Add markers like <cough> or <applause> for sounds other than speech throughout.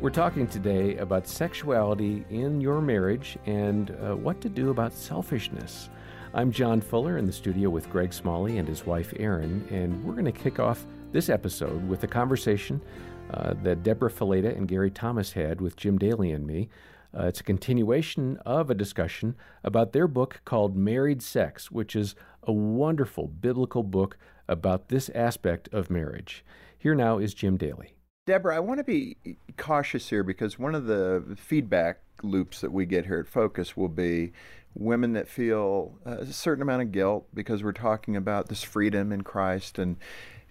We're talking today about sexuality in your marriage and uh, what to do about selfishness. I'm John Fuller in the studio with Greg Smalley and his wife Erin, and we're going to kick off this episode with a conversation uh, that Deborah Fileta and Gary Thomas had with Jim Daly and me. Uh, it's a continuation of a discussion about their book called Married Sex, which is a wonderful biblical book about this aspect of marriage. Here now is Jim Daly. Deborah, I want to be cautious here because one of the feedback loops that we get here at Focus will be women that feel a certain amount of guilt because we're talking about this freedom in Christ and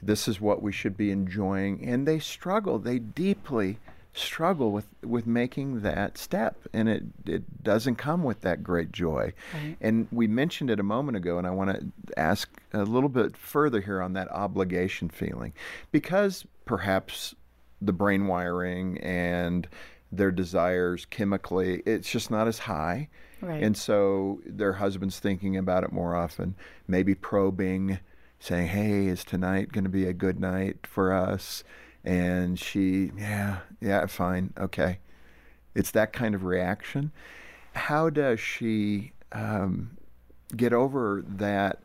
this is what we should be enjoying. And they struggle, they deeply struggle with, with making that step. And it, it doesn't come with that great joy. Right. And we mentioned it a moment ago, and I want to ask a little bit further here on that obligation feeling. Because perhaps the brain wiring and their desires chemically, it's just not as high. Right. And so their husband's thinking about it more often, maybe probing, saying, Hey, is tonight going to be a good night for us? And she, yeah, yeah, fine, okay. It's that kind of reaction. How does she um, get over that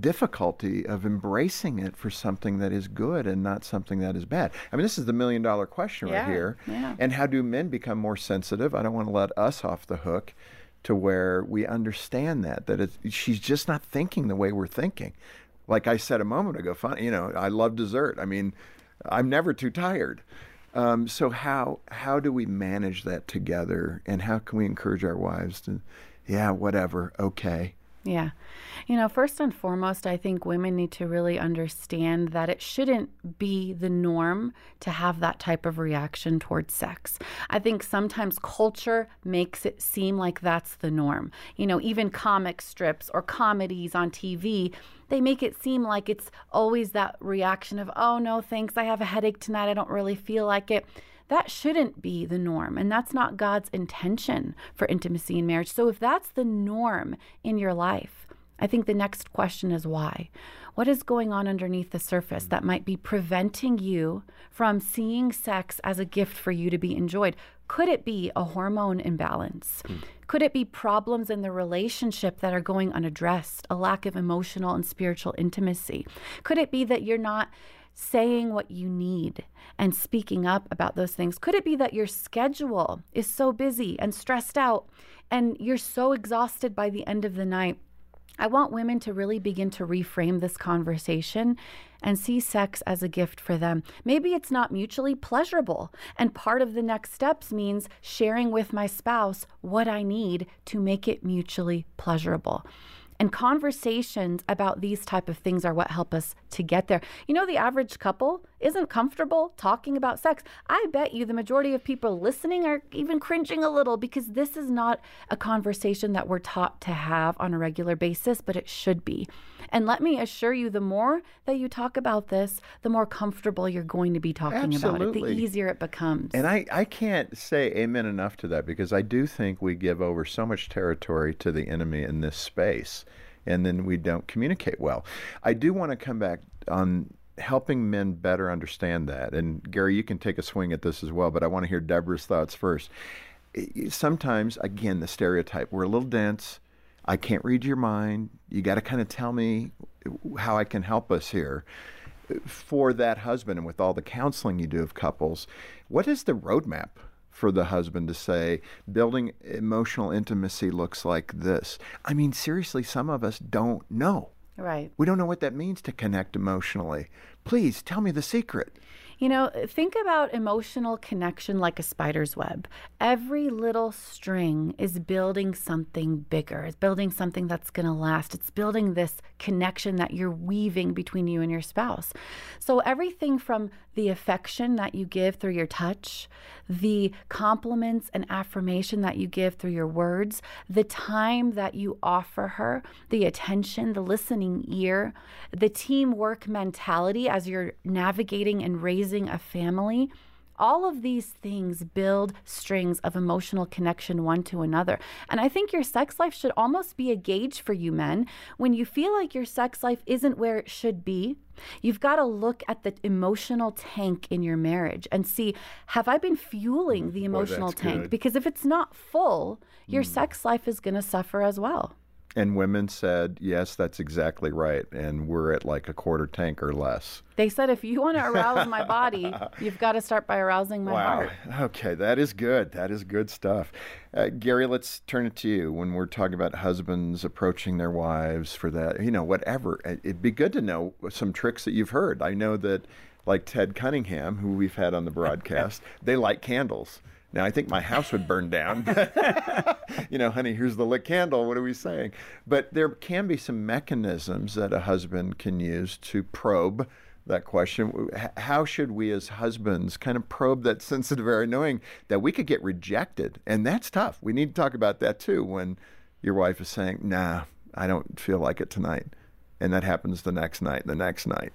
difficulty of embracing it for something that is good and not something that is bad. I mean, this is the million dollar question yeah, right here. Yeah. And how do men become more sensitive? I don't want to let us off the hook to where we understand that that she's just not thinking the way we're thinking. Like I said a moment ago, fine, you know, I love dessert. I mean, I'm never too tired. Um, so how how do we manage that together, and how can we encourage our wives to, yeah, whatever, okay, yeah. You know, first and foremost, I think women need to really understand that it shouldn't be the norm to have that type of reaction towards sex. I think sometimes culture makes it seem like that's the norm. You know, even comic strips or comedies on TV, they make it seem like it's always that reaction of, oh, no, thanks, I have a headache tonight, I don't really feel like it that shouldn't be the norm. And that's not God's intention for intimacy in marriage. So if that's the norm in your life, I think the next question is why? What is going on underneath the surface that might be preventing you from seeing sex as a gift for you to be enjoyed? Could it be a hormone imbalance? Hmm. Could it be problems in the relationship that are going unaddressed, a lack of emotional and spiritual intimacy? Could it be that you're not saying what you need and speaking up about those things? Could it be that your schedule is so busy and stressed out and you're so exhausted by the end of the night? I want women to really begin to reframe this conversation and see sex as a gift for them. Maybe it's not mutually pleasurable, and part of the next steps means sharing with my spouse what I need to make it mutually pleasurable. And conversations about these type of things are what help us to get there. You know, the average couple isn't comfortable talking about sex. I bet you the majority of people listening are even cringing a little because this is not a conversation that we're taught to have on a regular basis, but it should be. And let me assure you, the more that you talk about this, the more comfortable you're going to be talking Absolutely. about it, the easier it becomes. And I, I can't say amen enough to that because I do think we give over so much territory to the enemy in this space and then we don't communicate well. I do want to come back on helping men better understand that. And Gary, you can take a swing at this as well, but I want to hear Deborah's thoughts first. Sometimes, again, the stereotype, we're a little dense. I can't read your mind. You got to kind of tell me how I can help us here. For that husband, and with all the counseling you do of couples, what is the roadmap for the husband to say, building emotional intimacy looks like this. I mean, seriously, some of us don't know. Right. We don't know what that means to connect emotionally. Please tell me the secret. You know, think about emotional connection like a spider's web. Every little string is building something bigger. It's building something that's going to last. It's building this connection that you're weaving between you and your spouse. So, everything from the affection that you give through your touch, the compliments and affirmation that you give through your words, the time that you offer her, the attention, the listening ear, the teamwork mentality as you're navigating and raising a family All of these things build strings of emotional connection one to another. And I think your sex life should almost be a gauge for you men. When you feel like your sex life isn't where it should be, You've got to look at the emotional tank in your marriage and see have I been fueling the emotional Boy, tank? good. Because if it's not full, your mm. sex life is going to suffer as well. And women said, yes, that's exactly right. And we're at like a quarter tank or less. They said if you want to arouse my body, <laughs> you've got to start by arousing my heart. Okay, that is good. That is good stuff. Uh, Gary, let's turn it to you. When we're talking about husbands approaching their wives for that, you know, whatever, it- it'd be good to know some tricks that you've heard. I know that, like Ted Cunningham, who we've had on the broadcast, <laughs> they light candles. Now, I think my house would burn down. <laughs> you know, honey, here's the lit candle. What are we saying? But there can be some mechanisms that a husband can use to probe that question. How should we as husbands kind of probe that <laughs> sensitive area, knowing that we could get rejected? And that's tough. We need to talk about that too when your wife is saying, nah, I don't feel like it tonight. And that happens the next night, the next night.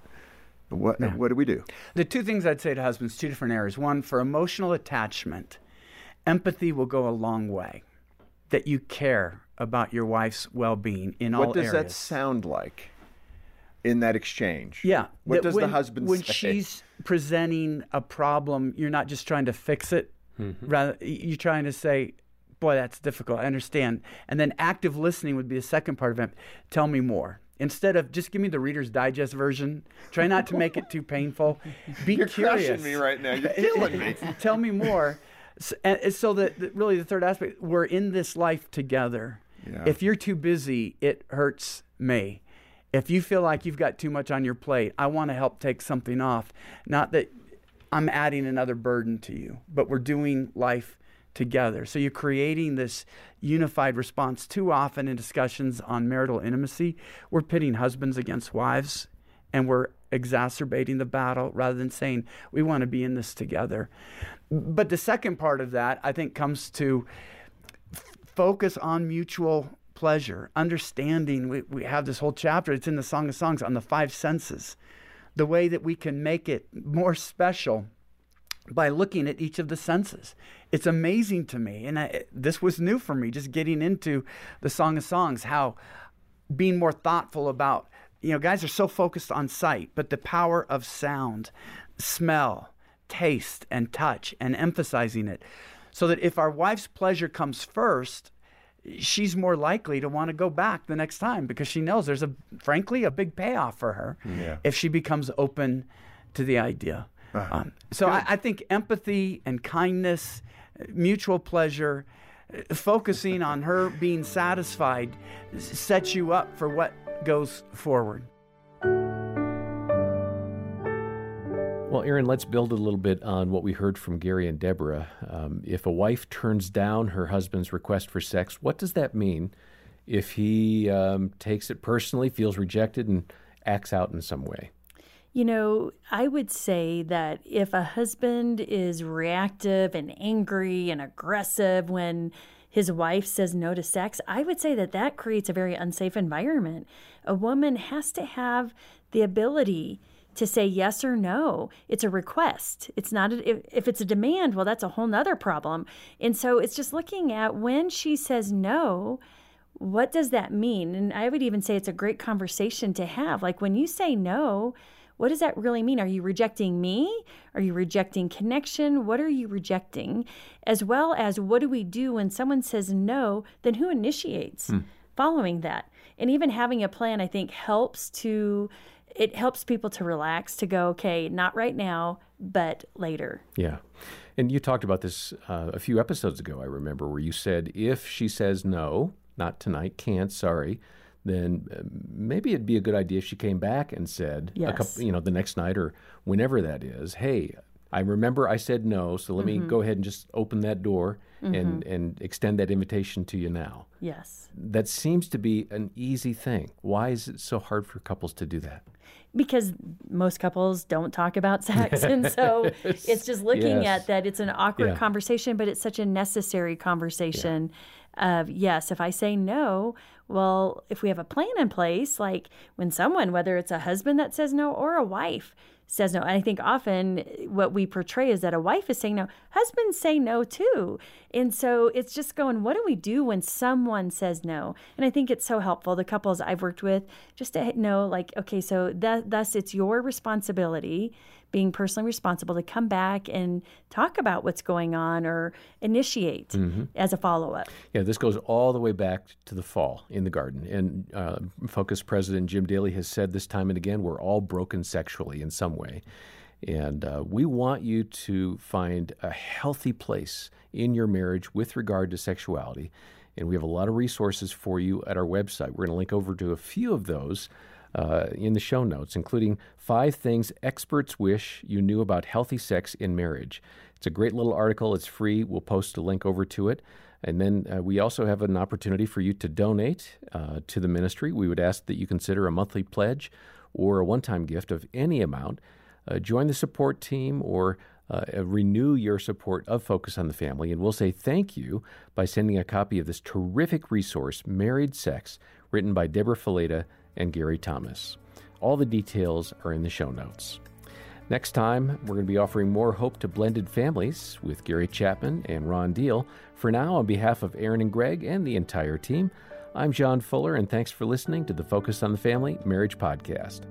What, what do we do? The two things I'd say to husbands, two different areas. One, for emotional attachment, empathy will go a long way. That you care about your wife's well being in all areas. What does that sound like in that exchange? Yeah. What does when, the husband say? when say? she's presenting a problem, you're not just trying to fix it. Mm-hmm. Rather, you're trying to say, "Boy, that's difficult. I understand." And then active listening would be the second part of it. Tell me more. Instead of just give me the Reader's Digest version, try not to make it too painful. Be <laughs> You're curious. crushing me right now. You're <laughs> killing me. Tell me more. So, and so that that really the third aspect, we're in this life together. Yeah. If you're too busy, it hurts me. If you feel like you've got too much on your plate, I want to help take something off. Not that I'm adding another burden to you, but we're doing life together. So you're creating this unified response. Too often in discussions on marital intimacy, we're pitting husbands against wives and we're exacerbating the battle rather than saying we want to be in this together. But the second part of that, I think, comes to f- focus on mutual pleasure, understanding. We, we have this whole chapter, it's in the Song of Songs on the five senses, the way that we can make it more special by looking at each of the senses. It's amazing to me. And I, this was new for me, just getting into the Song of Songs, how being more thoughtful about, you know, guys are so focused on sight, but the power of sound, smell, taste, and touch, and emphasizing it. So that if our wife's pleasure comes first, she's more likely to want to go back the next time because she knows there's a, frankly, a big payoff for her Yeah. if she becomes open to the idea. Um, so I, I think empathy and kindness, mutual pleasure, focusing on her being satisfied sets you up for what goes forward. Well, Erin, let's build a little bit on what we heard from Gary and Deborah. Um, if a wife turns down her husband's request for sex, what does that mean? If he um, takes it personally, feels rejected, and acts out in some way. You know, I would say that if a husband is reactive and angry and aggressive when his wife says no to sex, I would say that that creates a very unsafe environment. A woman has to have the ability to say yes or no. It's a request. It's not, a, if, if it's a demand, well, that's a whole nother problem. And so it's just looking at when she says no, what does that mean? And I would even say it's a great conversation to have. Like when you say no, what does that really mean? Are you rejecting me? Are you rejecting connection? What are you rejecting? As well as what do we do when someone says no? Then who initiates following that? And even having a plan, I think, helps to. It helps people to relax, to go, okay, not right now, but later. Yeah. And you talked about this uh, a few episodes ago, I remember, where you said if she says no, not tonight, can't, sorry, then uh, maybe it'd be a good idea if she came back and said, a Yes. couple, you know, the next night or whenever that is, hey, I remember I said no, so let me mm-hmm. go ahead and just open that door and, mm-hmm. and extend that invitation to you now. Yes. That seems to be an easy thing. Why is it so hard for couples to do that? because most couples don't talk about <laughs> sex and so it's just looking Yes. at that it's an awkward Yeah. conversation but it's such a necessary conversation of yes, if I say no, well, if we have a plan in place, like when someone, whether it's a husband that says no or a wife, says no. And I think often what we portray is that a wife is saying no, husbands say no too. And so it's just going, what do we do when someone says no? And I think it's so helpful. The couples I've worked with just to know, like, okay, so that, thus it's your responsibility being personally responsible to come back and talk about what's going on or initiate mm-hmm. as a follow up. Yeah, this goes all the way back to the fall in the garden. And uh, Focus President Jim Daly has said this time and again we're all broken sexually in some way. And uh, we want you to find a healthy place in your marriage with regard to sexuality. And we have a lot of resources for you at our website. We're going to link over to a few of those uh, in the show notes, including five things experts wish you knew about healthy sex in marriage. It's a great little article. It's free. We'll post a link over to it. And then uh, we also have an opportunity for you to donate uh, to the ministry. We would ask that you consider a monthly pledge or a one time gift of any amount. Uh, join the support team or uh, renew your support of Focus on the Family. And we'll say thank you by sending a copy of this terrific resource, Married Sex, written by Deborah Fileta and Gary Thomas. All the details are in the show notes. Next time, we're going to be offering more hope to blended families with Gary Chapman and Ron Deal. For now, on behalf of Erin and Greg and the entire team, I'm John Fuller, and thanks for listening to the Focus on the Family Marriage Podcast.